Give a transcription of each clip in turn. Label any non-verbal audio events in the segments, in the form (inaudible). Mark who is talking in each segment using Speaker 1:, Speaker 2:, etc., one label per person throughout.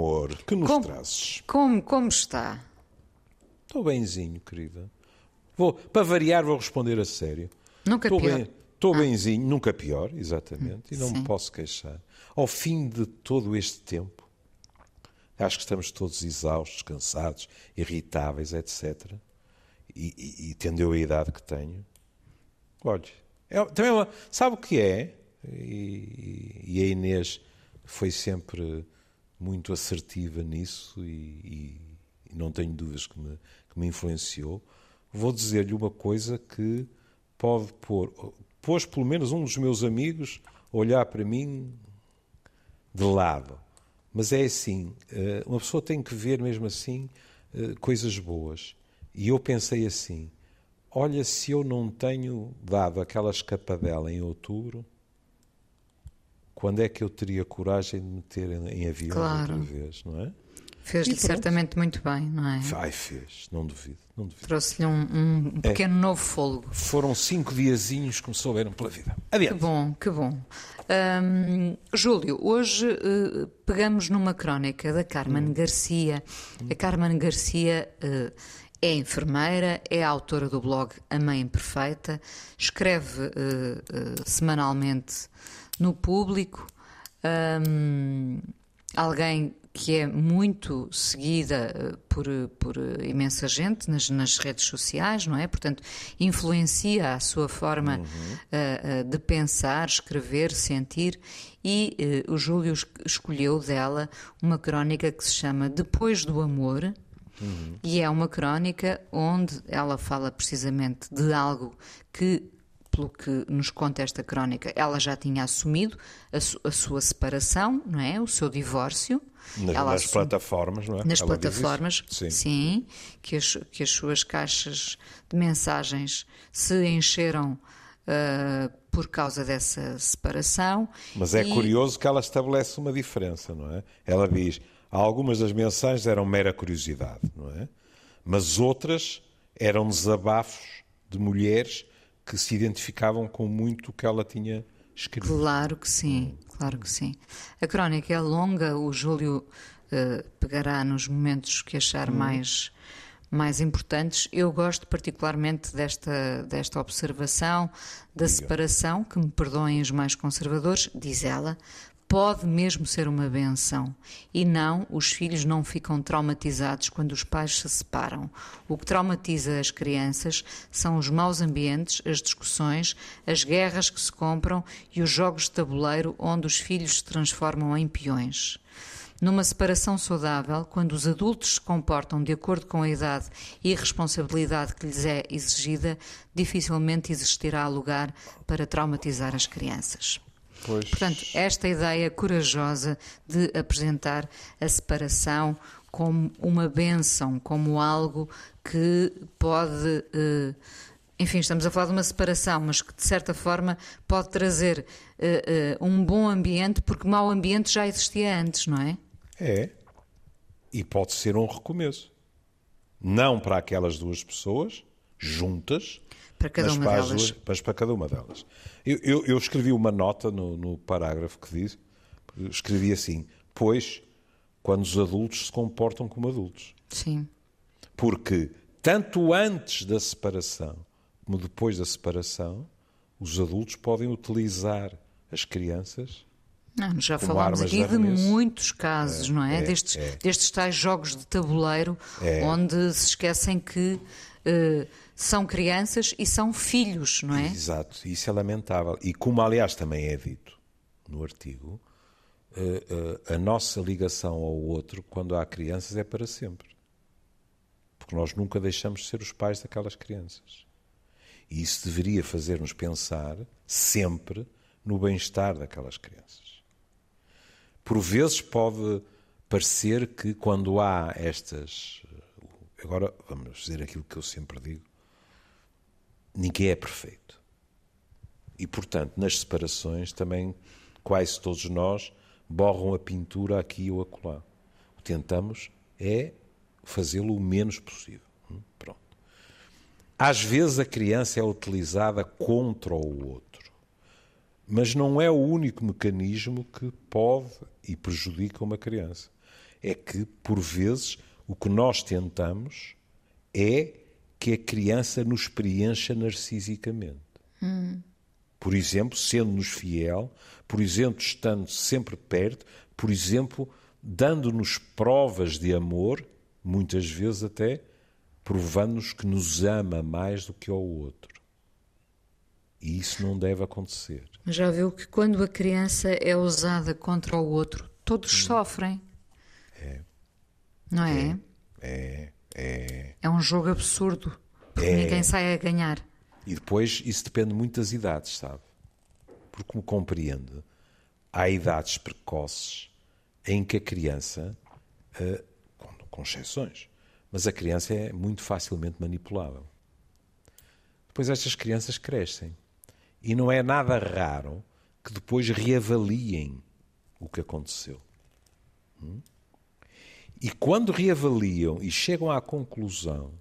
Speaker 1: Amor, que nos
Speaker 2: Como-
Speaker 1: trazes?
Speaker 2: Como, como está?
Speaker 1: Estou benzinho, querida. Vou, para variar, vou responder a sério.
Speaker 2: Nunca
Speaker 1: Estou
Speaker 2: pior.
Speaker 1: bem, estou benzinho, nunca pior, exatamente, e não
Speaker 2: Sim.
Speaker 1: me posso queixar. Ao fim de todo este tempo, acho que estamos todos exaustos, cansados, irritáveis, etc. E, e- e tendo eu a idade que tenho, olhe, é, também é uma- sabe o que é? E, e a Inês foi sempre muito assertiva nisso e, e- não tenho dúvidas que me, que me influenciou. Vou dizer-lhe uma coisa que pode pôr, pôs pelo menos um dos meus amigos olhar para mim de lado. Mas é assim, eh, uma pessoa tem que ver mesmo assim eh, coisas boas. E eu pensei assim: olha, se eu não tenho dado aquela escapadela em outubro, quando é que eu teria coragem de meter em, em avião
Speaker 2: Claro.
Speaker 1: outra vez, não é?
Speaker 2: Fez-lhe certamente muito bem, não é?
Speaker 1: Ai, fez, não duvido, não duvido.
Speaker 2: Trouxe-lhe um, um pequeno novo fôlego.
Speaker 1: Foram cinco diazinhos que me souberam pela vida.
Speaker 2: Que
Speaker 1: Adiante.
Speaker 2: bom, que bom. Hum, Júlio, hoje eh, pegamos numa crónica da Carmen Garcia. A Carmen Garcia eh, é enfermeira, é autora do blog A Mãe Imperfeita, escreve eh, semanalmente no público. Hum, alguém que é muito seguida eh, por, por imensa gente nas, nas redes sociais, não é? Portanto, influencia a sua forma eh, eh, de pensar, escrever, sentir. E eh, o Júlio es- escolheu dela uma crónica que se chama Depois do Amor. E é uma crónica onde ela fala precisamente de algo que, pelo que nos conta esta crónica, ela já tinha assumido a, su- a sua separação, não é? O seu divórcio.
Speaker 1: Nas, nas
Speaker 2: assume-
Speaker 1: plataformas, não é?
Speaker 2: nas
Speaker 1: Ela
Speaker 2: plataformas,
Speaker 1: Sim.
Speaker 2: que, as, que as suas caixas de mensagens se encheram ah, por causa dessa separação.
Speaker 1: Mas é
Speaker 2: E-
Speaker 1: curioso que ela estabelece uma diferença, não é? Ela diz: algumas das mensagens eram mera curiosidade, não é? Mas outras eram desabafos de mulheres que se identificavam com muito o que ela tinha escrito.
Speaker 2: Claro que sim, claro que sim. A crónica é longa, o Júlio eh, pegará nos momentos que achar mais, mais importantes. Eu gosto particularmente desta, desta observação da separação, que me perdoem os mais conservadores, diz ela, pode mesmo ser uma benção. E não, os filhos não ficam traumatizados quando os pais se separam. O que traumatiza as crianças são os maus ambientes, as discussões, as guerras que se compram e os jogos de tabuleiro onde os filhos se transformam em peões. Numa separação saudável, quando os adultos se comportam de acordo com a idade e responsabilidade que lhes é exigida, dificilmente existirá lugar para traumatizar as crianças.
Speaker 1: Pois,
Speaker 2: Portanto, esta ideia corajosa de apresentar a separação como uma benção, como algo que pode. eh, enfim, estamos a falar de uma separação, mas que de certa forma pode trazer eh, eh, um bom ambiente, porque mau ambiente já existia antes, não é?
Speaker 1: é. E pode ser um recomeço. Não para aquelas duas pessoas, juntas,
Speaker 2: Para cada uma
Speaker 1: para as
Speaker 2: delas.
Speaker 1: duas- mas para cada uma delas. Eu, eu- eu escrevi uma nota no, no parágrafo que diz, escrevi assim, pois, quando os adultos se comportam como adultos.
Speaker 2: Sim.
Speaker 1: Porque tanto antes da separação como depois da separação, os adultos podem utilizar as crianças
Speaker 2: Não, já
Speaker 1: Como
Speaker 2: falámos aqui
Speaker 1: de
Speaker 2: muitos casos, não é?
Speaker 1: é,
Speaker 2: destes,
Speaker 1: é.
Speaker 2: destes tais jogos de tabuleiro
Speaker 1: É.
Speaker 2: onde se esquecem que eh, são crianças e são filhos, não é?
Speaker 1: Exato, isso é lamentável. E como, aliás, também é dito no artigo, eh, eh, a nossa ligação ao outro, quando há crianças, é para sempre. Porque nós nunca deixamos de ser os pais daquelas crianças. E isso deveria fazer-nos pensar sempre no bem-estar daquelas crianças. Por vezes pode parecer que quando há estas. Agora vamos dizer aquilo que eu sempre digo: ninguém é perfeito. E, portanto, nas separações também quase todos nós borram a pintura aqui ou acolá. O que tentamos é fazê-lo o menos possível. Hum, Pronto. Às vezes a criança é utilizada contra o outro. Mas não é o único mecanismo que pode e prejudica uma criança. É que, por vezes, o que nós tentamos é que a criança nos preencha narcisicamente. Hum. Por exemplo, sendo-nos fiel, por exemplo, estando sempre perto, por exemplo, dando-nos provas de amor, muitas vezes até provando-nos que nos ama mais do que ao outro. E isso não deve acontecer.
Speaker 2: Mas já viu que quando a criança é usada contra o outro, todos hum. sofrem.
Speaker 1: É.
Speaker 2: Não é?
Speaker 1: É. É.
Speaker 2: É um jogo absurdo. Porque é. ninguém sai a ganhar.
Speaker 1: E depois isso depende muito das idades, sabe? Porque, como compreende, há idades precoces em que a criança, com, com exceções, mas a criança é muito facilmente manipulável. Depois estas crianças crescem. E não é nada raro que depois reavaliem o que aconteceu. Hum? E quando reavaliam e chegam à conclusão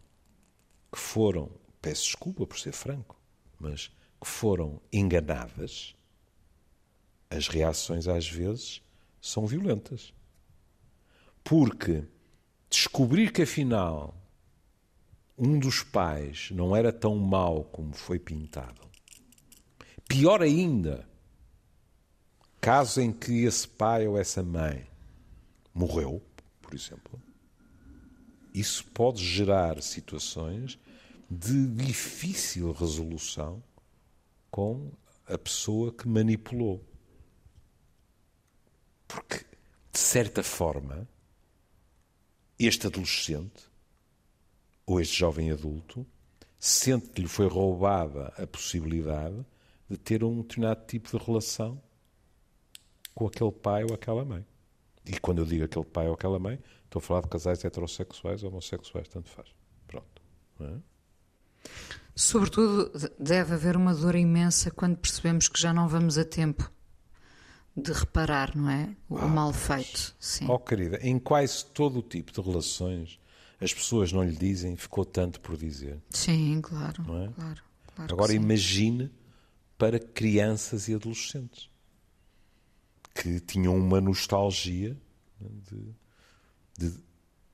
Speaker 1: que foram, peço desculpa por ser franco, mas que foram enganadas, as reações às vezes são violentas. Porque descobrir que afinal um dos pais não era tão mau como foi pintado. Pior ainda, caso em que esse pai ou essa mãe morreu, por exemplo, isso pode gerar situações de difícil resolução com a pessoa que manipulou. Porque, de certa forma, este adolescente ou este jovem adulto sente que lhe foi roubada a possibilidade de ter um determinado tipo de relação com aquele pai ou aquela mãe. E quando eu digo aquele pai ou aquela mãe, estou a falar de casais heterossexuais ou homossexuais, tanto faz. Pronto. É?
Speaker 2: Sobretudo, deve haver uma dor imensa quando percebemos que já não vamos a tempo de reparar, não é? O ah, mal feito. Sim.
Speaker 1: Oh, querida, em quase todo o tipo de relações, as pessoas não lhe dizem, ficou tanto por dizer.
Speaker 2: Sim, claro. É? claro, claro
Speaker 1: Agora imagine para crianças e adolescentes que tinham uma nostalgia de, de,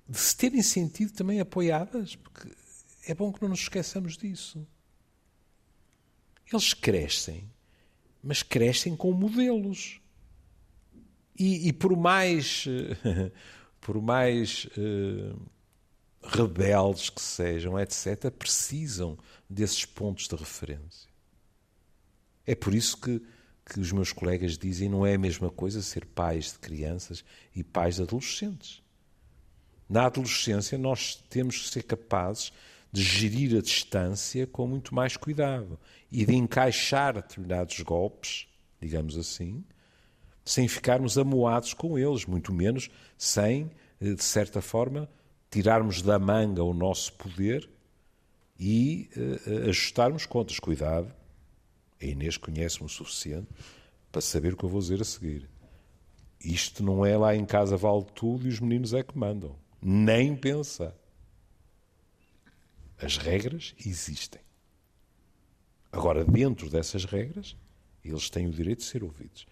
Speaker 1: de se terem sentido também apoiadas, porque é bom que não nos esqueçamos disso. Eles crescem, mas crescem com modelos. E, e por mais, (laughs) por mais uh, rebeldes que sejam, etc., precisam desses pontos de referência. É por isso que, que os meus colegas dizem não é a mesma coisa ser pais de crianças e pais de adolescentes. Na adolescência, nós temos que ser capazes de gerir a distância com muito mais cuidado e de encaixar determinados golpes, digamos assim, sem ficarmos amoados com eles, muito menos sem, eh, de certa forma, tirarmos da manga o nosso poder e uh, ajustarmos contas. Cuidado, a Inês conhece-me o suficiente para saber o que eu vou dizer a seguir. Isto não é lá em casa vale tudo e os meninos é que mandam. Nem pensar. As regras existem. Agora, dentro dessas regras, eles têm o direito de ser ouvidos.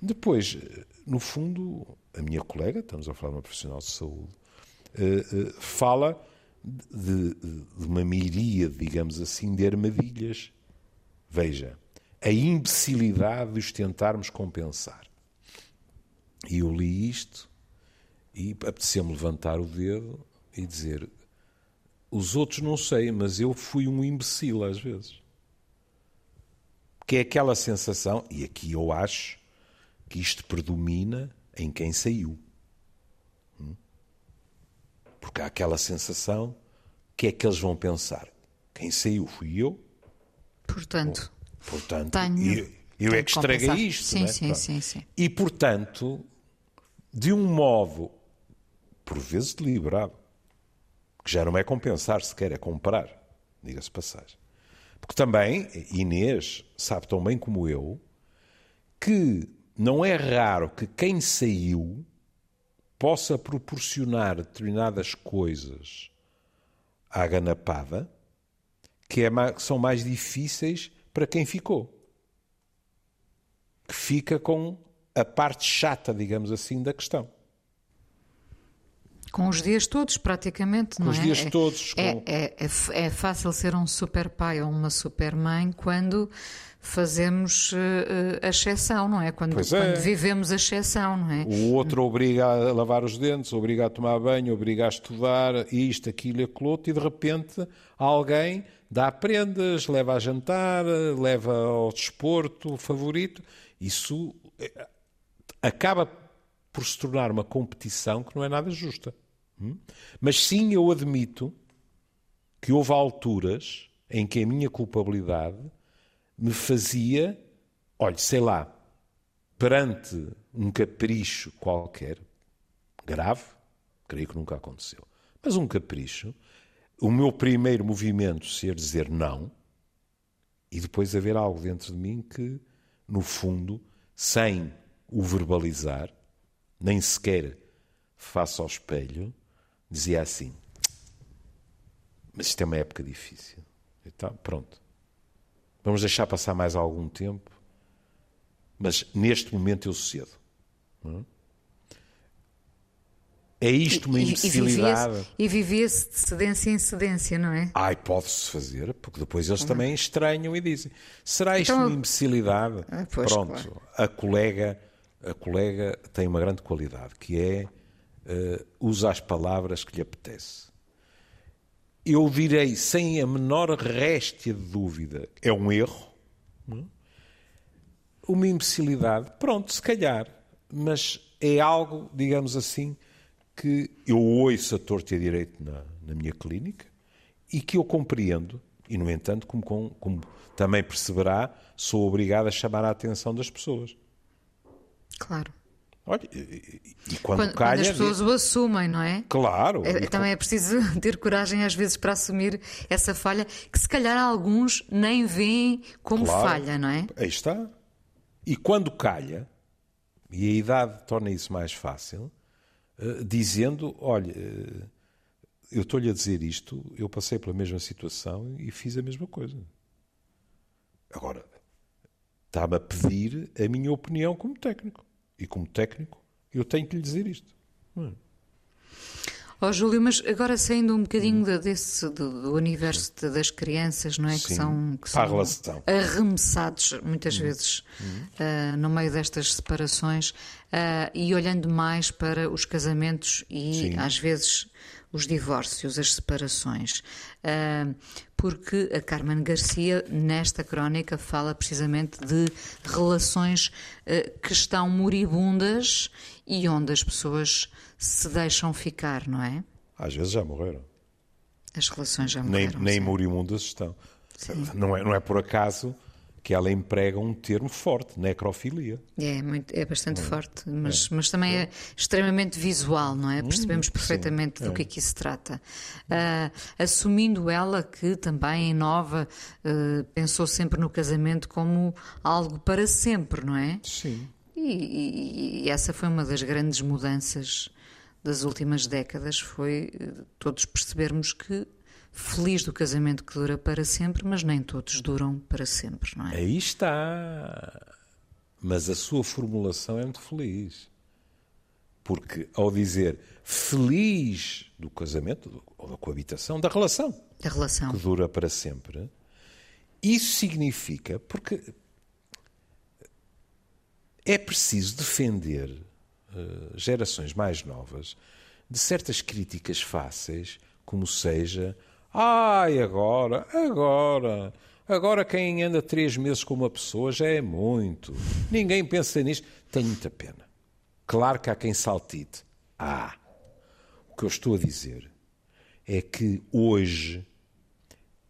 Speaker 1: Depois, no fundo, a minha colega, estamos a falar de uma profissional de saúde, eh, eh, fala de, de uma miríade, digamos assim, de armadilhas. Veja, a imbecilidade de os tentarmos compensar. E eu li isto e apeteceu-me levantar o dedo e dizer: os outros não sei, mas eu fui um imbecil às vezes. Que é aquela sensação, e aqui eu acho que isto predomina em quem saiu. Hum? Porque há aquela sensação, que é que eles vão pensar? Quem saiu fui eu.
Speaker 2: Portanto,
Speaker 1: portanto tenho, eu, eu é que estraguei isto.
Speaker 2: Sim,
Speaker 1: é?
Speaker 2: sim, sim, sim.
Speaker 1: E, portanto, de um modo, por vezes deliberado, que já não é compensar sequer, é comprar, diga-se passagem. Porque também, Inês sabe tão bem como eu, que não é raro que quem saiu possa proporcionar determinadas coisas à ganapada que, é, que são mais difíceis para quem ficou. que fica com a parte chata, digamos assim, da questão.
Speaker 2: Com os dias todos, praticamente,
Speaker 1: com
Speaker 2: não
Speaker 1: é?
Speaker 2: Com
Speaker 1: os dias todos.
Speaker 2: É, com... é, é, é, fácil ser um super pai ou uma super mãe quando fazemos uh, a exceção, não é? Quando, quando é. vivemos a exceção, não é?
Speaker 1: O outro obriga a lavar os dentes, obriga a tomar banho, obriga a estudar, isto, aquilo e aquilo outro, e de repente alguém dá prendas, leva a jantar, leva ao desporto favorito. Isso eh, acaba por se tornar uma competição que não é nada justa. Hum? Mas sim, eu admito que houve alturas em que a minha culpabilidade me fazia, olhe, sei lá, perante um capricho qualquer, grave, creio que nunca aconteceu, mas um capricho, o meu primeiro movimento ser dizer não e depois haver algo dentro de mim que, no fundo, sem o verbalizar, nem sequer face ao espelho, dizia assim: Mas isto é uma época difícil. Pronto. Vamos deixar passar mais algum tempo, mas neste momento eu cedo. É isto uma imbecilidade.
Speaker 2: E vivia-se de cedência em cedência, não é?
Speaker 1: Ai, pode-se fazer, porque depois eles também estranham e dizem: será isto então, uma imbecilidade?
Speaker 2: Ah, pois,
Speaker 1: Pronto,
Speaker 2: claro.
Speaker 1: a colega, a colega tem uma grande qualidade, que é uh, usa as palavras que lhe apetece. Eu direi, sem a menor réstia de dúvida, é um erro? É? uma imbecilidade, pronto, se calhar, mas é algo, digamos assim, que eu ouço a torta e a direito na, na minha clínica e que eu compreendo, e no entanto, como, como, como também perceberá, sou obrigado a chamar a atenção das pessoas.
Speaker 2: Claro.
Speaker 1: Olha, e, e quando,
Speaker 2: quando,
Speaker 1: calha,
Speaker 2: quando as pessoas o assumem, não é?
Speaker 1: Claro.
Speaker 2: É, também é preciso (laughs) ter coragem às vezes para assumir essa falha, que se calhar alguns nem veem como
Speaker 1: claro,
Speaker 2: falha, não é?
Speaker 1: Aí está. E quando calha, e a idade torna isso mais fácil, uh, dizendo: olha, uh, eu estou-lhe a dizer isto, eu passei pela mesma situação e fiz a mesma coisa. Agora, está-me a pedir a minha opinião como técnico. E como técnico, eu tenho que lhe dizer isto. Hum.
Speaker 2: Oh, Júlio, mas agora saindo um bocadinho hum. desse, do, do universo de, das crianças, não é?
Speaker 1: Sim,
Speaker 2: que são, que
Speaker 1: são
Speaker 2: arremessados muitas hum. vezes uh, no meio destas separações uh, e olhando mais para os casamentos e Sim. às vezes os divórcios, as separações. Porque a Carmen Garcia, nesta crónica, fala precisamente de relações uh, que estão moribundas e onde as pessoas se deixam ficar, não é?
Speaker 1: Às vezes já morreram.
Speaker 2: As relações já morreram.
Speaker 1: Nem, nem moribundas estão. Não é, não é por acaso que ela emprega um termo forte, necrofilia.
Speaker 2: É, muito, é bastante é. forte, mas, é. mas também é extremamente visual, não é? Hum, Percebemos perfeitamente sim, do é. que aqui se trata. Uh, assumindo ela que também, nova, uh, pensou sempre no casamento como algo para sempre, não é?
Speaker 1: Sim.
Speaker 2: E, e, e essa foi uma das grandes mudanças das últimas décadas, foi eh, todos percebermos que feliz do casamento que dura para sempre, mas nem todos duram para sempre, não é?
Speaker 1: Aí está. Mas a sua formulação é muito feliz. Porque ao dizer feliz do casamento, ou da coabitação, da relação,
Speaker 2: da relação
Speaker 1: que dura para sempre, isso significa, porque é preciso defender uh, gerações mais novas de certas críticas fáceis, como seja Ai, agora, agora. Agora quem anda três meses com uma pessoa já é muito. Ninguém pensa nisto. Tenho muita pena. Claro que há quem saltite. Ah, o que eu estou a dizer é que hoje,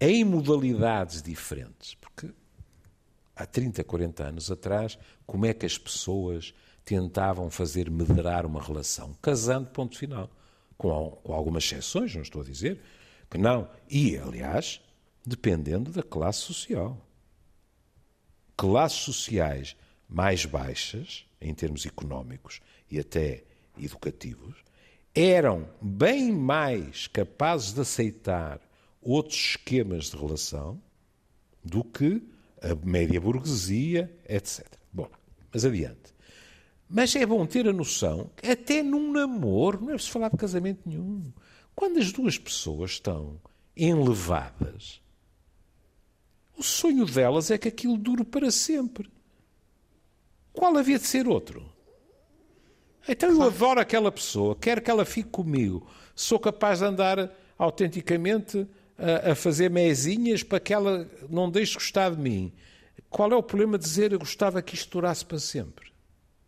Speaker 1: em modalidades diferentes, porque há 30, 40 anos atrás, como é que as pessoas tentavam fazer medrar uma relação? Casando, ponto final. Com, com algumas exceções, não estou a dizer que não. E, aliás, dependendo da classe social. Classes sociais mais baixas, em termos económicos e até educativos, eram bem mais capazes de aceitar outros esquemas de relação do que a média burguesia, etc. Bom, Mas adiante. Mas é bom ter a noção que até num namoro não é preciso falar de casamento nenhum. Quando as duas pessoas estão enlevadas, o sonho delas é que aquilo dure para sempre. Qual havia de ser outro? Então eu adoro aquela pessoa, quero que ela fique comigo, sou capaz de andar autenticamente a, a fazer mezinhas para que ela não deixe gostar de mim. Qual é o problema de dizer eu gostava que isto durasse para sempre?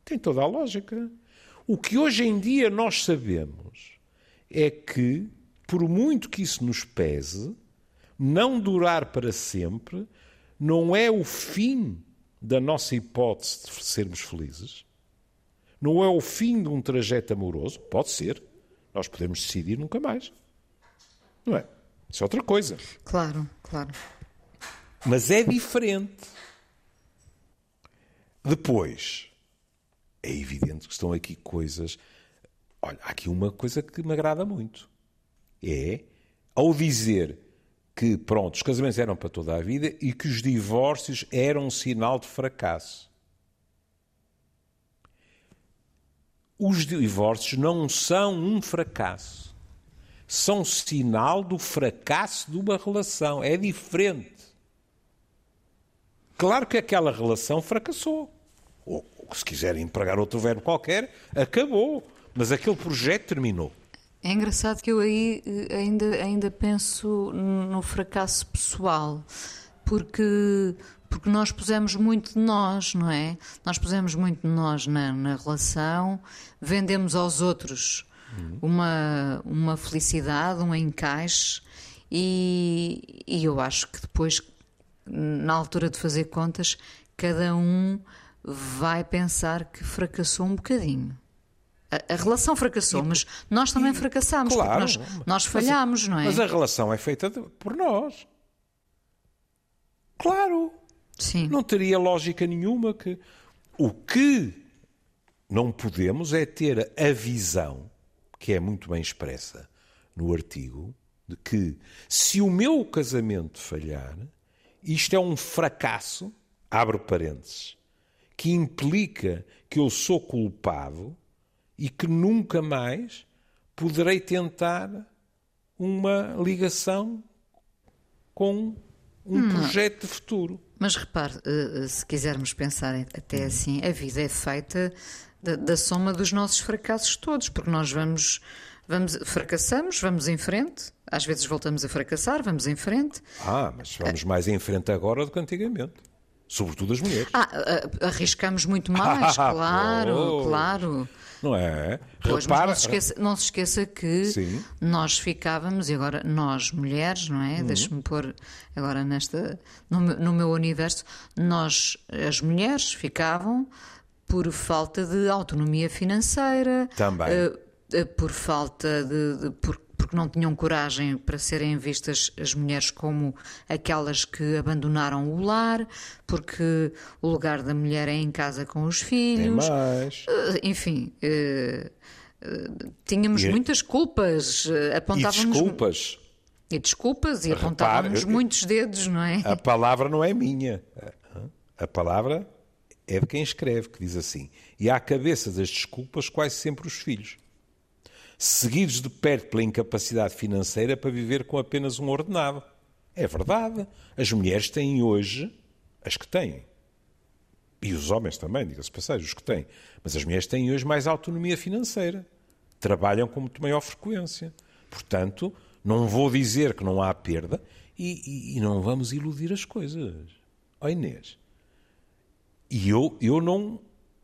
Speaker 1: Tem toda a lógica. O que hoje em dia nós sabemos é que, por muito que isso nos pese, não durar para sempre não é o fim da nossa hipótese de sermos felizes, não é o fim de um trajeto amoroso, pode ser. Nós podemos decidir nunca mais. Não é? Isso é outra coisa.
Speaker 2: Claro, claro.
Speaker 1: Mas é diferente. Depois, é evidente que estão aqui coisas. Olha, há aqui uma coisa que me agrada muito. É ao dizer que, pronto, os casamentos eram para toda a vida e que os divórcios eram um sinal de fracasso. Os divórcios não são um fracasso. São sinal do fracasso de uma relação. É diferente. Claro que aquela relação fracassou. Ou, se quiserem empregar outro verbo qualquer, acabou. Mas aquele projeto terminou.
Speaker 2: É engraçado que eu aí eh, ainda, ainda penso no fracasso pessoal, porque, porque nós pusemos muito de nós, não é? Nós pusemos muito de nós na, na relação, vendemos aos outros uma, uma felicidade, um encaixe, e, e eu acho que depois, na altura de fazer contas, cada um vai pensar que fracassou um bocadinho. A, a relação fracassou, e, mas nós também e, fracassámos, claro, nós, nós falhámos, não é?
Speaker 1: Mas a relação é feita de, por nós. Claro.
Speaker 2: Sim.
Speaker 1: Não teria lógica nenhuma que. O que não podemos é ter a visão, que é muito bem expressa no artigo, de que se o meu casamento falhar, isto é um fracasso, abre parênteses, que implica que eu sou culpado e que nunca mais poderei tentar uma ligação com um hum. projeto de futuro.
Speaker 2: Mas repare, eh, eh, se quisermos pensar até hum. assim, a vida é feita da, da, soma dos nossos fracassos todos, porque nós vamos, vamos, fracassamos, vamos em frente, às vezes voltamos a fracassar, vamos em frente.
Speaker 1: Ah, mas vamos mais em frente agora do que antigamente. Sobretudo as mulheres.
Speaker 2: Ah, arriscamos muito mais, (laughs) claro, oh. claro.
Speaker 1: Não é?
Speaker 2: Pois, Repara... não, se esqueça, não se esqueça que Sim. nós ficávamos, e agora nós mulheres, não é? Uhum. Deixe-me pôr agora nesta, no, no meu universo, nós, as mulheres, ficavam por falta de autonomia financeira.
Speaker 1: Também.
Speaker 2: Uh, por falta de, de por porque não tinham coragem para serem vistas as mulheres como aquelas que abandonaram o lar, porque o lugar da mulher é em casa com os filhos. Eh, enfim. Uh, uh, tínhamos e, muitas culpas, apontávamos.
Speaker 1: E desculpas.
Speaker 2: E desculpas, e Repare, apontávamos muitos dedos, não é?
Speaker 1: A palavra não é minha. A palavra é de quem escreve, que diz assim: E à cabeça das desculpas, quase sempre os filhos seguidos de perto pela incapacidade financeira para viver com apenas um ordenado. É verdade. As mulheres têm hoje, as que têm, e os homens também, diga-se passagem, os que têm, mas as mulheres têm hoje mais autonomia financeira. Trabalham com muito maior frequência. Portanto, não vou dizer que não há perda e, e, e não vamos iludir as coisas. Ó Inês. E eu, eu não,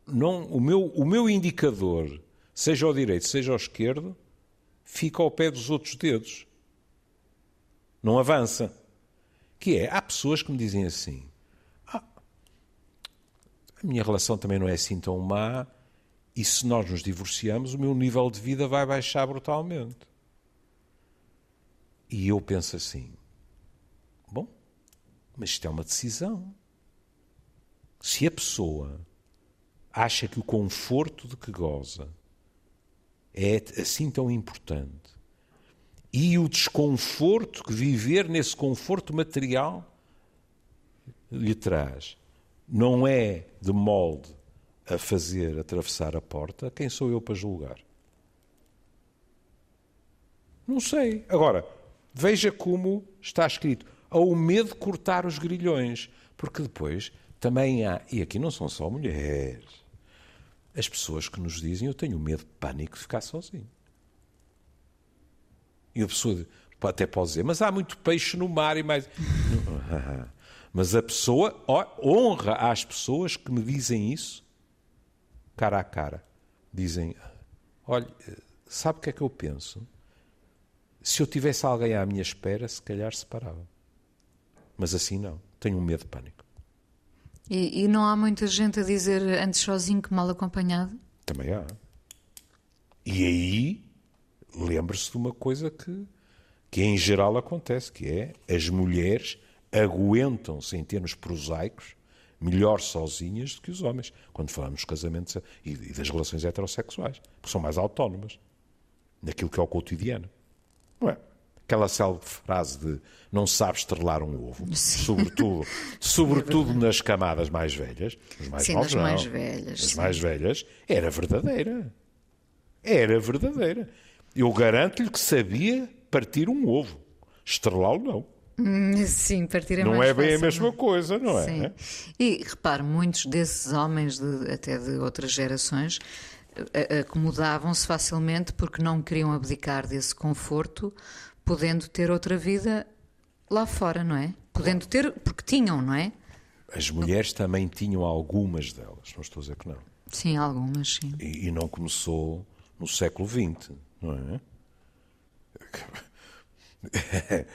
Speaker 1: não o, meu, o meu indicador seja ao direito, seja ao esquerdo, fica ao pé dos outros dedos. Não avança. Que é, há pessoas que me dizem assim: ah, a minha relação também não é assim tão má, e se nós nos divorciamos, o meu nível de vida vai baixar brutalmente. E eu penso assim: bom, mas isto é uma decisão. Se a pessoa acha que o conforto de que goza é assim tão importante. E o desconforto que viver nesse conforto material lhe traz não é de molde a fazer atravessar a porta, quem sou eu para julgar? Não sei. Agora, veja como está escrito. Ao medo de cortar os grilhões. Porque depois também há, e aqui não são só mulheres, as pessoas que nos dizem eu tenho medo de pânico de ficar sozinho. E a pessoa até pode dizer, mas há muito peixe no mar e mais. (laughs) Mas a pessoa honra às pessoas que me dizem isso cara a cara. Dizem: Olha, sabe o que é que eu penso? Se eu tivesse alguém à minha espera, se calhar se parava. Mas assim não. Tenho um medo de pânico.
Speaker 2: E, e não há muita gente a dizer antes sozinho que mal acompanhado?
Speaker 1: Também há. E aí, lembre-se de uma coisa que, que em geral acontece, que é as mulheres aguentam-se em termos prosaicos melhor sozinhas do que os homens, quando falamos dos casamentos e, das relações heterossexuais, porque são mais autónomas naquilo que é o cotidiano. Não é? Aquela célebre frase de não sabe estrelar um ovo, Sim. sobretudo, sobretudo é nas camadas mais velhas, as mais
Speaker 2: Sim,
Speaker 1: novas,
Speaker 2: nas mais velhas.
Speaker 1: As mais velhas, era verdadeira. Era verdadeira. Eu garanto-lhe que sabia partir um ovo. Estrelá-lo não.
Speaker 2: Hum, sim, partir é
Speaker 1: Não é bem
Speaker 2: fácil,
Speaker 1: a mesma
Speaker 2: não?
Speaker 1: coisa, não é?
Speaker 2: Sim. E repare, muitos desses homens, de, até de outras gerações, acomodavam-se facilmente porque não queriam abdicar desse conforto, podendo ter outra vida lá fora, não é? Podendo ter, porque tinham, não é?
Speaker 1: As mulheres também tinham algumas delas, não estou a dizer que não.
Speaker 2: Sim, algumas, sim.
Speaker 1: E, e não começou no século XX, não é? (laughs)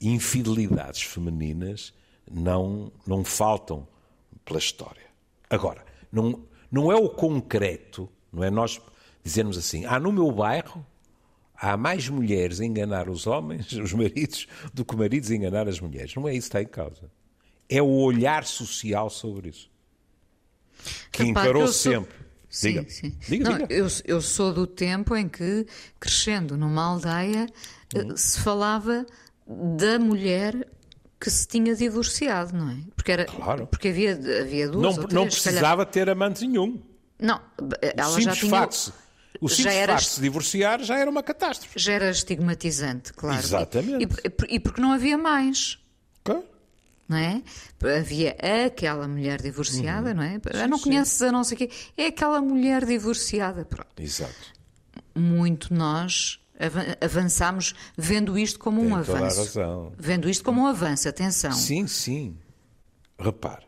Speaker 1: infidelidades femininas não, não faltam pela história. Agora, não, não é o concreto, não é nós dizermos assim, ah, no meu bairro há mais mulheres a enganar os homens, (laughs) os maridos, do que maridos a enganar as mulheres. Não é isso que está em causa. É o olhar social sobre isso. Que Repare, encarou sou... sempre.
Speaker 2: Sim,
Speaker 1: diga.
Speaker 2: sim.
Speaker 1: Diga,
Speaker 2: não,
Speaker 1: diga.
Speaker 2: Eu, eu sou do tempo em que, crescendo numa aldeia, uhum. se falava da mulher que se tinha divorciado, não é? Porque, era,
Speaker 1: claro.
Speaker 2: porque havia, havia duas
Speaker 1: não,
Speaker 2: ou três,
Speaker 1: não precisava calhar... ter amante nenhum.
Speaker 2: Não, ela o já tinha...
Speaker 1: Facto, o simples era... facto de se divorciar já era uma catástrofe.
Speaker 2: Já era estigmatizante, claro.
Speaker 1: Exatamente.
Speaker 2: E, e, e porque não havia mais.
Speaker 1: Claro.
Speaker 2: Não é? Havia aquela mulher divorciada, uhum. não é?
Speaker 1: Sim,
Speaker 2: não
Speaker 1: sim.
Speaker 2: conheces a não sei o quê. É aquela mulher divorciada. Pronto.
Speaker 1: Exato.
Speaker 2: Muito nós avançamos vendo isto como
Speaker 1: Tem
Speaker 2: um
Speaker 1: toda
Speaker 2: avanço.
Speaker 1: A razão.
Speaker 2: Vendo isto como um avanço, atenção.
Speaker 1: Sim, sim. Repare.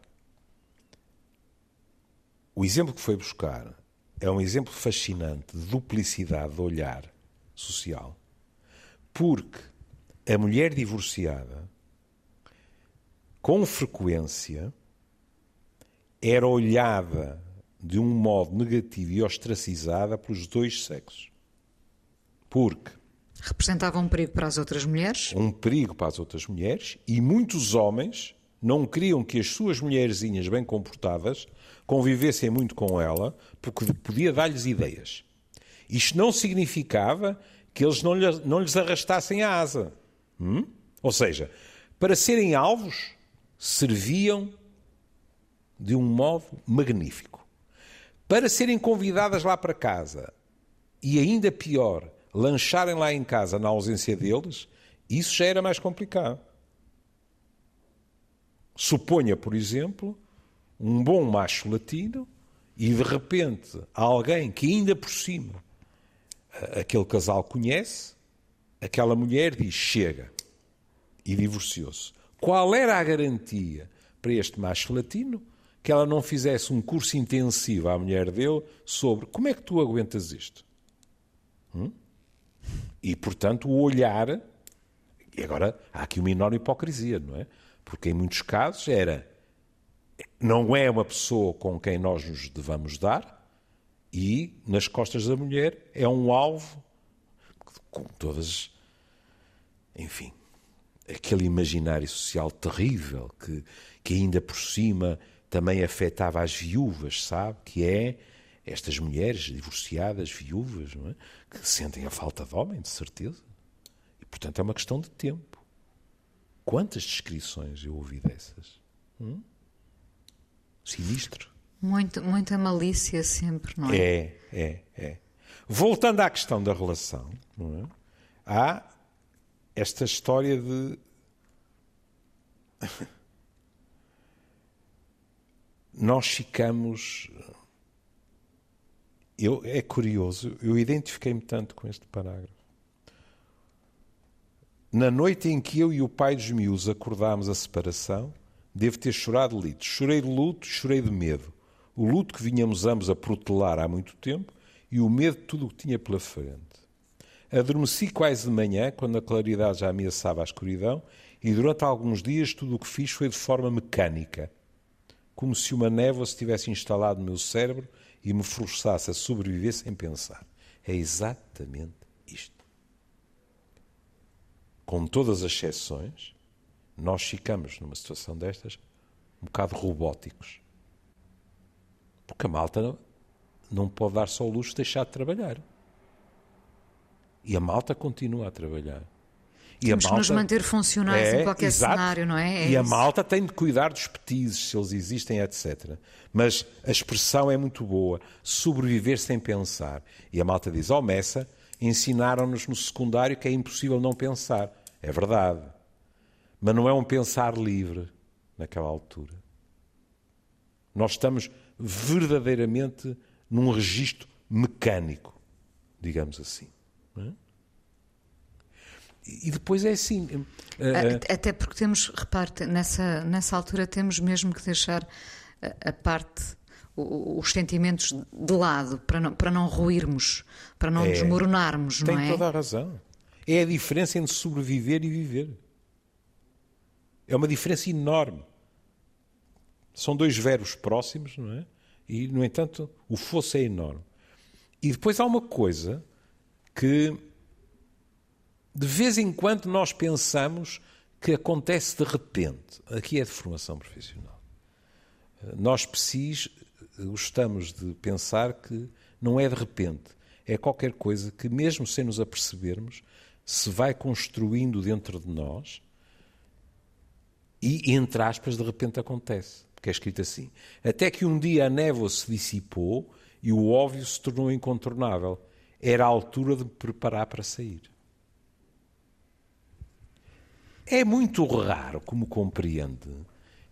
Speaker 1: O exemplo que foi buscar é um exemplo fascinante de duplicidade de olhar social. Porque a mulher divorciada, com frequência, era olhada de um modo negativo e ostracizada pelos dois sexos. Porque
Speaker 2: representava um perigo para as outras mulheres?
Speaker 1: Um perigo para as outras mulheres e muitos homens não queriam que as suas mulherzinhas bem comportadas convivessem muito com ela porque podia dar-lhes ideias. Isto não significava que eles não lhes, não lhes arrastassem a asa. Hum? Ou seja, para serem alvos, serviam de um modo magnífico. Para serem convidadas lá para casa, e ainda pior, lancharem lá em casa na ausência deles, isso já era mais complicado. Suponha, por exemplo, um bom macho latino e de repente alguém que ainda por cima aquele casal conhece, aquela mulher diz chega e divorciou-se. Qual era a garantia para este macho latino que ela não fizesse um curso intensivo à mulher dele sobre como é que tu aguentas isto? Hum? E, portanto, o olhar. E agora há aqui uma enorme hipocrisia, não é? Porque em muitos casos era. Não é uma pessoa com quem nós nos devamos dar, e nas costas da mulher é um alvo com todas. Enfim, aquele imaginário social terrível que, que ainda por cima também afetava as viúvas, sabe? Que é estas mulheres divorciadas, viúvas, é? que sentem a falta de homem, de certeza. E, portanto, é uma questão de tempo. Quantas descrições eu ouvi dessas? Hum? Sinistro.
Speaker 2: Muito, muita malícia sempre, não é?
Speaker 1: É, é, é. Voltando à questão da relação, é? há esta história de. (laughs) Nós ficamos. Eu, é curioso, eu identifiquei-me tanto com este parágrafo. Na noite em que eu e o pai dos miúdos acordámos a separação, devo ter chorado litos. Chorei de luto, chorei de medo. O luto que vinhamos ambos a protelar há muito tempo e o medo de tudo o que tinha pela frente. Adormeci quase de manhã, quando a claridade já ameaçava a escuridão, e durante alguns dias tudo o que fiz foi de forma mecânica, como se uma névoa se tivesse instalado no meu cérebro e me forçasse a sobreviver sem pensar. É exatamente isto. Com todas as exceções, nós ficamos numa situação destas um bocado robóticos. Porque a malta não pode dar só o luxo de deixar de trabalhar. E a malta continua a trabalhar.
Speaker 2: E Temos a malta, que nos manter funcionais é, em qualquer exato, cenário, não é?
Speaker 1: é e isso. a malta tem de cuidar dos petizes, se eles existem, etc. Mas a expressão é muito boa. Sobreviver sem pensar. E a malta diz, oh Messa, ensinaram-nos no secundário que é impossível não pensar. É verdade. Mas não é um pensar livre naquela altura. Nós estamos verdadeiramente num registro mecânico, digamos assim. É? E depois é assim.
Speaker 2: Uh, Até porque temos, reparte, nessa, nessa altura temos mesmo que deixar a, a parte, os sentimentos de lado, para não, para não ruirmos, para não é, desmoronarmos,
Speaker 1: não
Speaker 2: é?
Speaker 1: Tem toda a razão. É a diferença entre sobreviver e viver. É uma diferença enorme. São dois verbos próximos, não é? E, no entanto, o fosso é enorme. E depois há uma coisa que, de vez em quando, nós pensamos que acontece de repente. Aqui é de formação profissional. Nós, precis, gostamos de pensar que não é de repente. É qualquer coisa que, mesmo sem nos apercebermos, se vai construindo dentro de nós e, entre aspas, de repente acontece que é escrito assim: Até que um dia a névoa se dissipou e o óbvio se tornou incontornável. Era a altura de me preparar para sair. É muito raro, como compreende,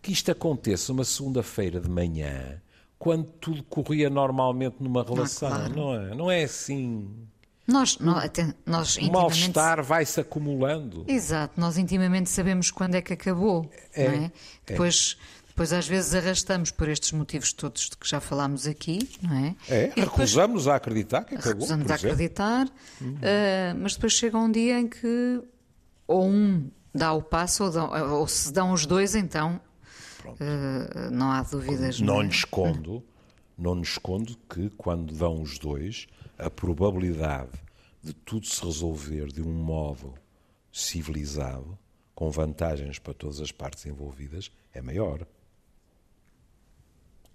Speaker 1: que isto aconteça uma segunda-feira de manhã, quando tudo corria normalmente numa relação. Ah, claro. Não é? Não é assim.
Speaker 2: Nós, nós, até, nós
Speaker 1: o mal-estar vai-se acumulando.
Speaker 2: Exato, nós intimamente sabemos quando é que acabou. É, é? Depois. É depois às vezes arrastamos por estes motivos todos de que já falámos aqui, não é?
Speaker 1: É, recusamos a acreditar que acabou.
Speaker 2: Recusamos a acreditar, uhum. uh, mas depois chega um dia em que ou um dá o passo ou, dão, ou se dão os dois, então uh, não há dúvidas.
Speaker 1: Não, não lhe escondo, não escondo que quando dão os dois, a probabilidade de tudo se resolver de um modo civilizado, com vantagens para todas as partes envolvidas, é maior.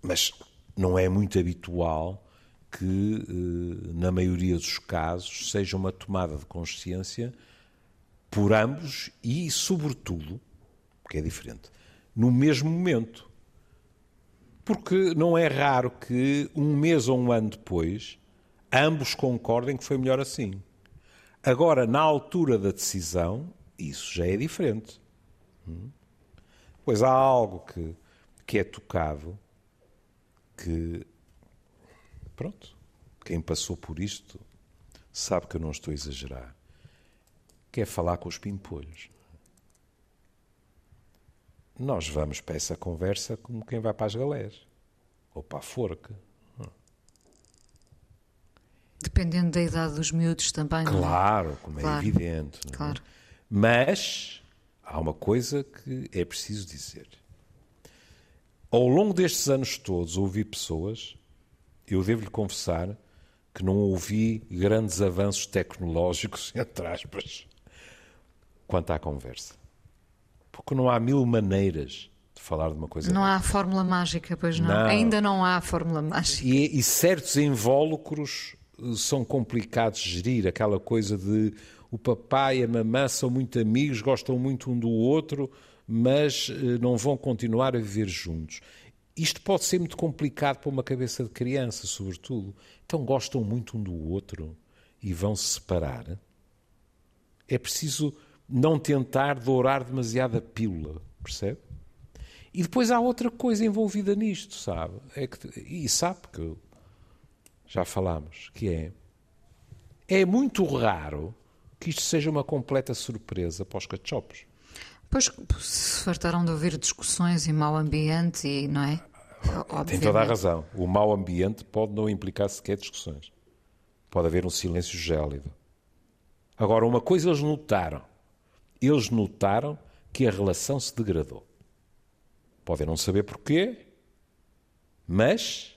Speaker 1: Mas não é muito habitual que, eh, na maioria dos casos, seja uma tomada de consciência por ambos e, sobretudo, que é diferente, no mesmo momento. Porque não é raro que um mês ou um ano depois ambos concordem que foi melhor assim. Agora, na altura da decisão, isso já é diferente. Hum? Pois há algo que, que é tocado que, pronto, quem passou por isto sabe que eu não estou a exagerar, que é falar com os pimpolhos. Nós vamos para essa conversa como quem vai para as galés ou para a forca.
Speaker 2: Dependendo da idade dos miúdos também.
Speaker 1: É? Claro, é? como claro. é evidente. É? Claro. Mas há uma coisa que é preciso dizer. Ao longo destes anos todos, ouvi pessoas, eu devo-lhe confessar que não ouvi grandes avanços tecnológicos, (laughs) entre aspas, quanto à conversa. Porque não há mil maneiras de falar de uma coisa.
Speaker 2: Não há fórmula mágica, pois não. não. Ainda não há fórmula mágica.
Speaker 1: E, e certos invólucros são complicados de gerir, aquela coisa de o papai e a mamã são muito amigos, gostam muito um do outro, mas eh, não vão continuar a viver juntos. isto pode ser muito complicado para uma cabeça de criança, sobretudo. Então gostam muito um do outro e vão se separar. É preciso não tentar dourar demasiada pílula, percebe? E depois há outra coisa envolvida nisto, sabe? É que, e sabe que já falámos, que é é muito raro que isto seja uma completa surpresa para os cachopos.
Speaker 2: Pois se fartaram de ouvir discussões e mau ambiente e não é?
Speaker 1: Obviamente. Tem toda a razão. O mau ambiente pode não implicar sequer discussões. Pode haver um silêncio gélido. Agora, uma coisa eles notaram. Eles notaram que a relação se degradou. Podem não saber porquê, mas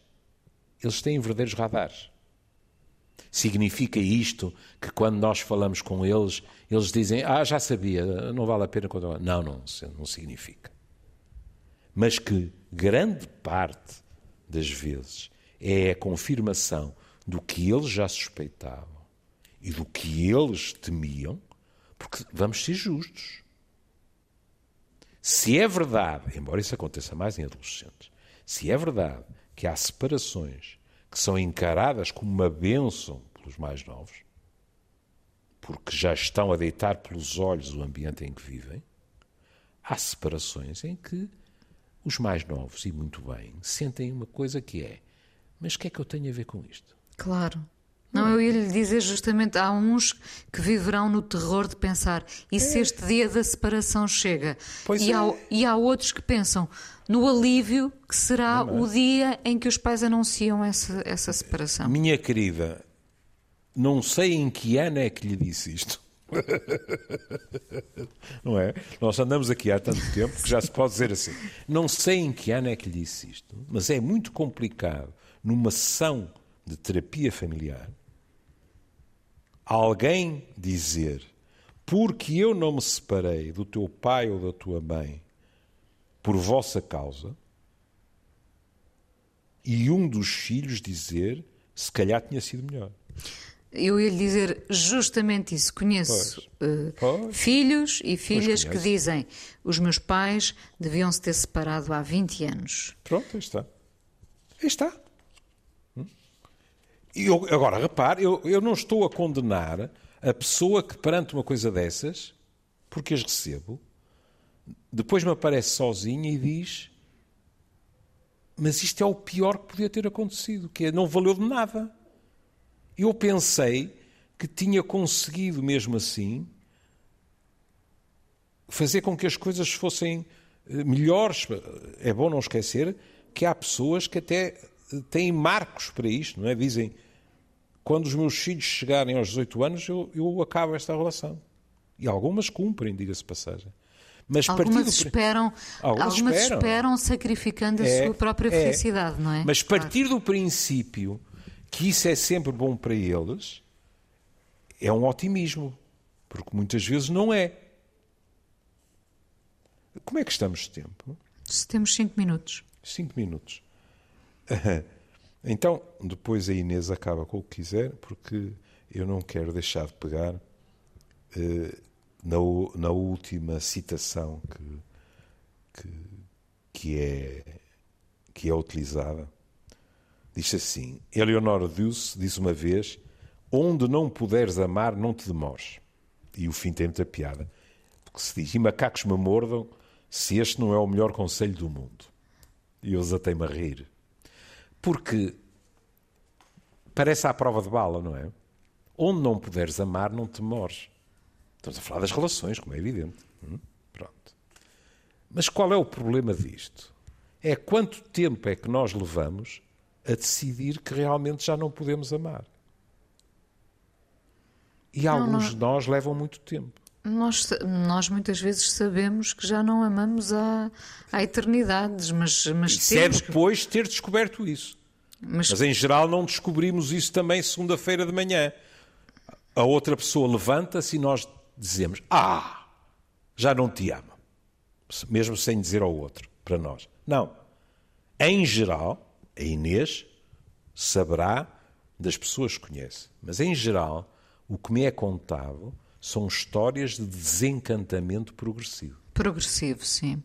Speaker 1: eles têm verdadeiros radares. Significa isto que quando nós falamos com eles, eles dizem: Ah, já sabia, não vale a pena continuar. Não, não, não significa. Mas que grande parte das vezes é a confirmação do que eles já suspeitavam e do que eles temiam, porque vamos ser justos. Se é verdade, embora isso aconteça mais em adolescentes, se é verdade que há separações que são encaradas como uma bênção pelos mais novos, porque já estão a deitar pelos olhos o ambiente em que vivem, há separações em que os mais novos, e muito bem, sentem uma coisa que é: mas o que é que eu tenho a ver com isto?
Speaker 2: Claro. Não, eu ia lhe dizer justamente, há uns que viverão no terror de pensar, e se é. este dia da separação chega? E, é. há, e, há, outros que pensam no alívio que será o dia em que os pais anunciam essa, essa separação.
Speaker 1: Minha querida, não sei em que ano é que lhe disse isto. (laughs) Não é? Nós andamos aqui há tanto tempo que já se pode dizer assim. Não sei em que ano é que lhe disse isto, mas é muito complicado numa sessão de terapia familiar alguém dizer porque eu não me separei do teu pai ou da tua mãe por vossa causa e um dos filhos dizer se calhar tinha sido melhor.
Speaker 2: Eu ia lhe dizer justamente isso. Conheço uh, filhos e filhas que dizem os meus pais deviam se ter separado há 20 anos.
Speaker 1: Pronto, aí está. Aí está. Eu, agora, repare, eu, eu não estou a condenar a pessoa que perante uma coisa dessas, porque as recebo, depois me aparece sozinha e diz mas isto é o pior que podia ter acontecido, que é, não valeu de nada. Eu pensei que tinha conseguido, mesmo assim, fazer com que as coisas fossem eh, melhores. É bom não esquecer que há pessoas que até eh, têm marcos para isto, não é? Dizem, quando os meus filhos chegarem aos 18 anos, eu, eu acabo esta relação. E algumas cumprem, diga-se passagem.
Speaker 2: Mas algumas esperam, algumas, algumas esperam. esperam. sacrificando a é, sua própria é. felicidade, não é?
Speaker 1: Mas partir claro. do princípio que isso é sempre bom para eles, é um otimismo, porque muitas vezes não é. Como é que estamos de tempo?
Speaker 2: Se temos cinco minutos.
Speaker 1: Cinco minutos. Então, depois a Inês acaba com o que quiser, porque eu não quero deixar de pegar eh, na, na última citação que, que, que, é, que é utilizada Diz assim: Eleonora Deuce diz uma vez: Onde não puderes amar, não te demores. E o fim tem muita piada. Porque se diz: E macacos me mordam, se este não é o melhor conselho do mundo. E eu desatei-me a rir. Porque parece à prova de bala, não é? Onde não puderes amar, não te demores. Estamos a falar das relações, como é evidente. Hum? Pronto. Mas qual é o problema disto? É quanto tempo é que nós levamos a decidir que realmente já não podemos amar. E não, alguns de nós levam muito tempo.
Speaker 2: Nós, nós muitas vezes sabemos que já não amamos há, há eternidades, mas, mas
Speaker 1: isso é depois de ter descoberto isso. Mas... mas em geral não descobrimos isso também segunda-feira de manhã. A outra pessoa levanta-se e nós dizemos: Ah, já não te amo. Mesmo sem dizer ao outro, para nós. Não. Em geral, a Inês saberá das pessoas que conhece. Mas, em geral, o que me é contado são histórias de desencantamento progressivo.
Speaker 2: Progressivo, sim.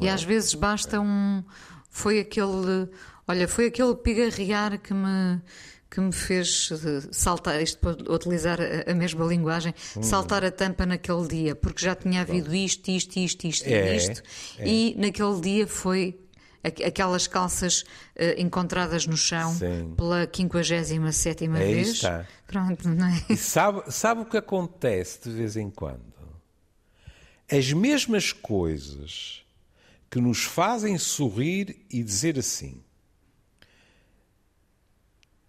Speaker 2: E é? às vezes basta um foi aquele, olha, foi aquele pigarrear que me que me fez saltar, isto para utilizar a, mesma linguagem, hum. saltar a tampa naquele dia, porque já tinha havido isto, isto, isto, isto é, isto, é. e naquele dia foi aquelas calças uh, encontradas no chão Sim. pela 57 é vez. Está. Pronto, não é?
Speaker 1: E sabe, sabe o que acontece de vez em quando? As mesmas coisas que nos fazem sorrir e dizer assim: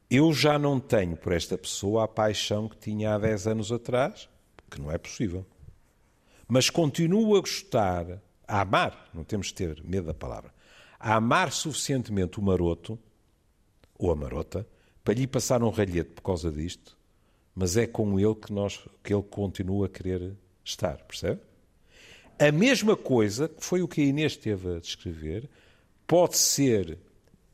Speaker 1: Eu já não tenho por esta pessoa a paixão que tinha há 10 anos atrás, que não é possível. Mas continuo a gostar, a amar, não temos de ter medo da palavra, a amar suficientemente o maroto, ou a marota, para lhe passar um ralhete por causa disto, mas é com ele que, nós, que ele continua a querer estar, percebe? A mesma coisa, que foi o que a Inês esteve a descrever, pode ser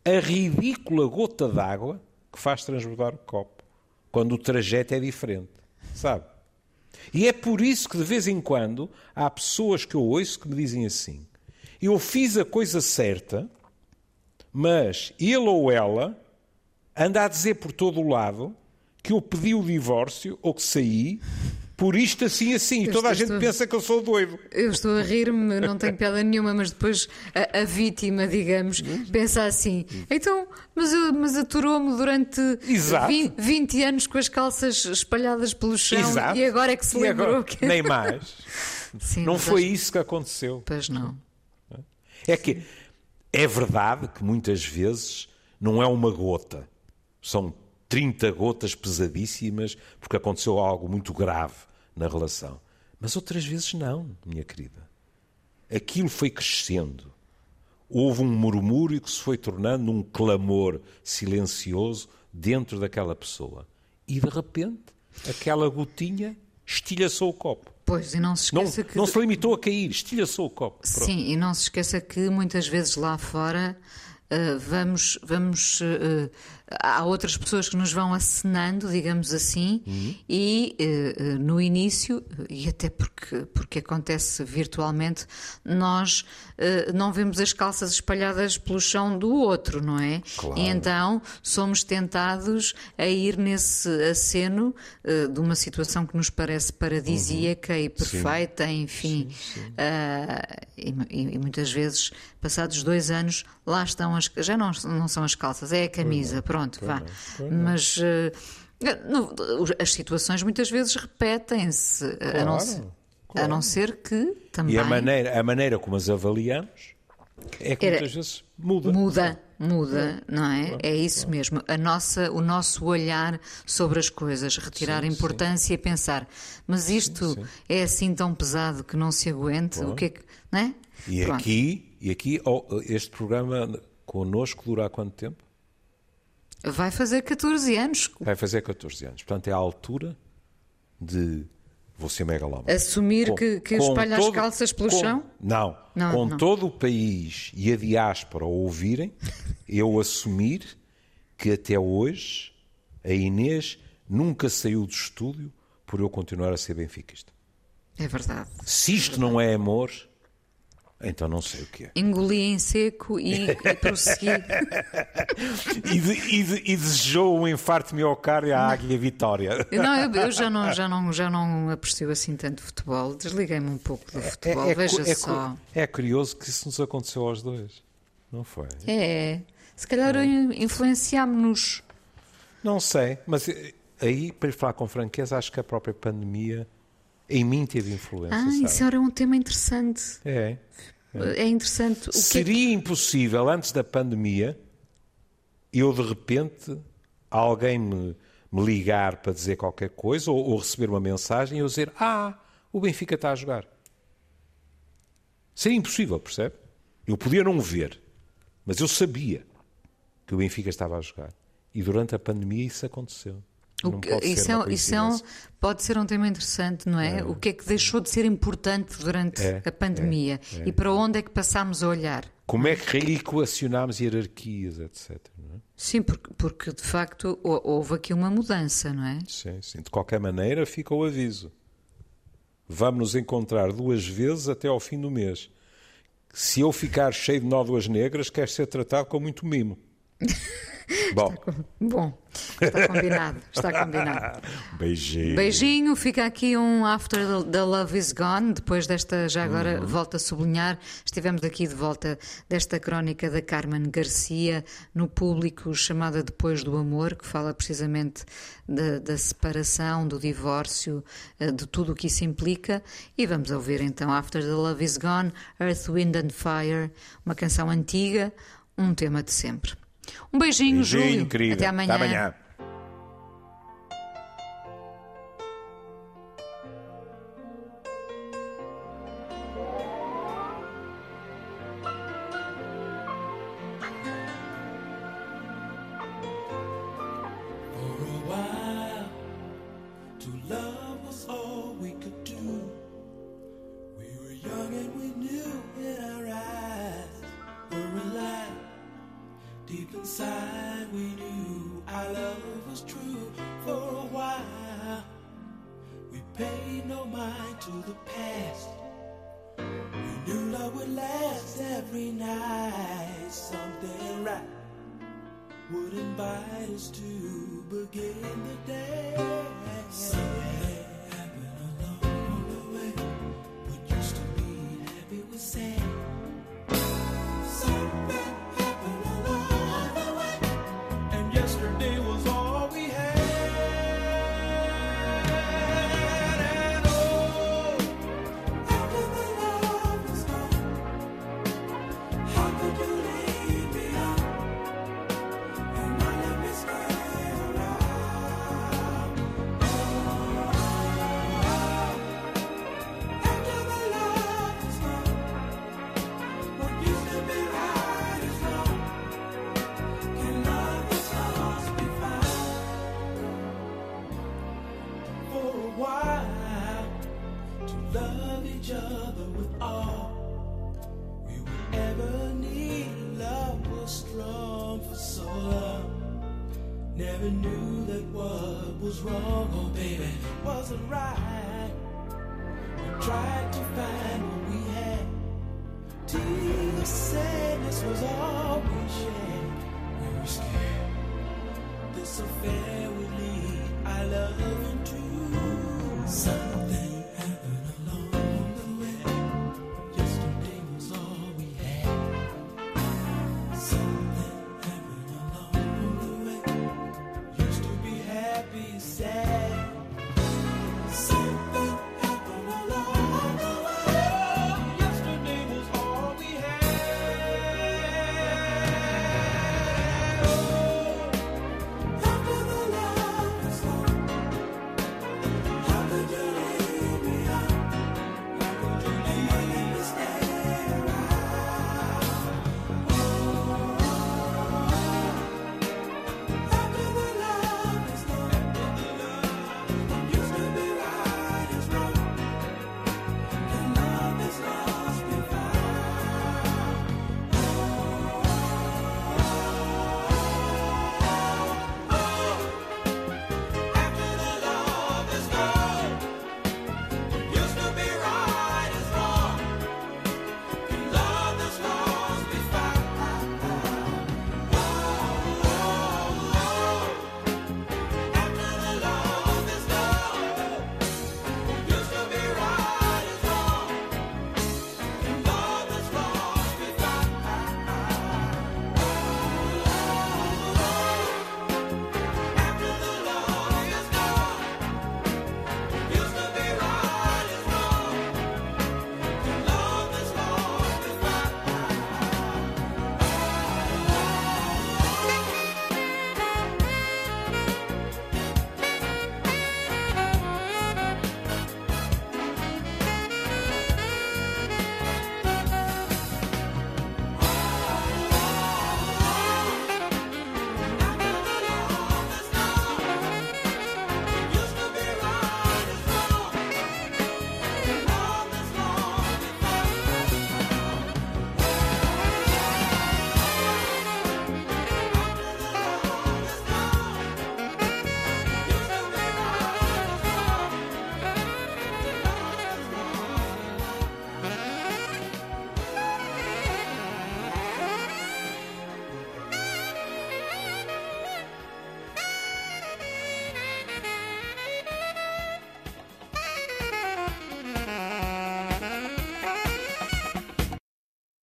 Speaker 1: a ridícula gota d'água que faz transbordar o copo, quando o trajeto é diferente, sabe? E é por isso que de vez em quando há pessoas que eu ouço que me dizem assim: eu fiz a coisa certa, mas ele ou ela anda a dizer por todo o lado que eu pedi o divórcio ou que saí por isto assim assim. e toda a gente estou... pensa que eu sou doido.
Speaker 2: Eu estou a rir-me, não tenho piada nenhuma, mas depois a, a vítima, digamos, pensa assim: então, mas, mas aturou-me durante 20, 20, anos com as calças espalhadas pelo chão Exato. e agora é que se lembrou agora,
Speaker 1: que. Nem mais. (laughs) Sim, não foi acho... isso que aconteceu.
Speaker 2: Pois não.
Speaker 1: É que é verdade que muitas vezes não é uma gota, são 30 gotas pesadíssimas porque aconteceu algo muito grave na relação. Mas outras vezes não, minha querida. Aquilo foi crescendo. Houve um murmúrio que se foi tornando um clamor silencioso dentro daquela pessoa. E de repente, aquela gotinha estilhaçou o copo.
Speaker 2: Pois, e não se esqueça
Speaker 1: não,
Speaker 2: que.
Speaker 1: Não se limitou a cair, estilhaçou o copo.
Speaker 2: Pronto. Sim, e não se esqueça que muitas vezes lá fora uh, vamos, vamos uh, há outras pessoas que nos vão acenando, digamos assim, uhum. e uh, no início, e até porque, porque acontece virtualmente, nós uh, não vemos as calças espalhadas pelo chão do outro, não é? Claro. E então somos tentados a ir nesse aceno uh, de uma situação que nos parece paradisíaca uhum. e perfeita, sim. enfim. Sim, sim. E, e, muitas vezes, passados dois anos, lá estão as. Já não, não são as calças, é a camisa. Pronto vá. Mas. Uh, as situações muitas vezes repetem-se, claro, a, não ser, claro. a não ser que também.
Speaker 1: E a maneira, a maneira como as avaliamos é que Era, muitas vezes muda.
Speaker 2: Muda, muda, não é? Claro, é isso mesmo. A nossa, o nosso olhar sobre as coisas, retirar sim, importância sim. e pensar, mas isto sim, é assim tão pesado que não se aguente, o que é que. Não é?
Speaker 1: E aqui, e aqui oh, este programa connosco dura há quanto tempo?
Speaker 2: Vai fazer 14 anos.
Speaker 1: Vai fazer 14 anos. Portanto, é a altura de. Vou ser megalómano.
Speaker 2: Assumir com, que, que espalha todo, as calças pelo
Speaker 1: com,
Speaker 2: chão?
Speaker 1: Não. não com não. todo o país e a diáspora ouvirem, (laughs) eu assumir que até hoje a Inês nunca saiu do estúdio por eu continuar a ser benfiquista.
Speaker 2: É verdade.
Speaker 1: Se isto não é amor, então não sei o que é.
Speaker 2: Engoli em seco e, e prossegui. (laughs)
Speaker 1: e, de, e, de, e, desejou um infarto miocárdio à Águia Vitória.
Speaker 2: Não, eu, eu, já, não, já, não, já não aprecio assim tanto futebol. Desliguei-me um pouco do futebol. É, é, Veja
Speaker 1: é,
Speaker 2: só.
Speaker 1: É curioso que isso nos aconteceu aos dois. Não foi?
Speaker 2: É. Se calhar influenciámos-nos.
Speaker 1: Não sei, mas aí, para falar com franqueza, acho que a própria pandemia em mim teve influência. Ah,
Speaker 2: sabe? isso era um tema interessante.
Speaker 1: É.
Speaker 2: É, é interessante. O
Speaker 1: Seria
Speaker 2: que...
Speaker 1: impossível, antes da pandemia, eu de repente, alguém me, me ligar para dizer qualquer coisa ou, ou receber uma mensagem e eu dizer: Ah, o Benfica está a jogar. Seria impossível, percebe? Eu podia não ver, mas eu sabia que o Benfica estava a jogar. E durante a pandemia isso aconteceu.
Speaker 2: Que, isso, é, isso é um, pode ser um tema interessante, não é? é? O que é que deixou de ser importante durante é, a pandemia é, é. e para onde é que passámos a olhar?
Speaker 1: Como é que reequacionámos hierarquias, etc. É?
Speaker 2: Sim, porque, porque de facto houve aqui uma mudança, não é?
Speaker 1: Sim, sim. De qualquer maneira, fica o aviso. Vamos nos encontrar duas vezes até ao fim do mês. se eu ficar cheio de nódoas negras, quer ser tratado com muito mimo. Bom.
Speaker 2: Está com... Bom, está combinado, está combinado. (laughs)
Speaker 1: Beijinho.
Speaker 2: Beijinho, fica aqui um After the Love is Gone. Depois desta, já agora
Speaker 1: Uhum.
Speaker 2: volto a sublinhar, estivemos aqui de volta desta crónica da Carmen Garcia no público chamada Depois do Amor, que fala precisamente da, da separação, do divórcio, eh, de tudo o que isso implica. E vamos ouvir então After the Love is Gone, Earth, Wind and Fire, uma canção antiga, um tema de sempre. Um beijinho,
Speaker 1: Beijinho,
Speaker 2: Júlio.
Speaker 1: querida.
Speaker 2: Até amanhã.
Speaker 1: Até amanhã.
Speaker 3: Inside, we knew our love was true. For a while, we paid no mind to the past. We knew love would last every night. Something right would invite us to begin the day. Something tried to find what we had. Till the sadness was all we shared. We were scared this affair would lead our love into something.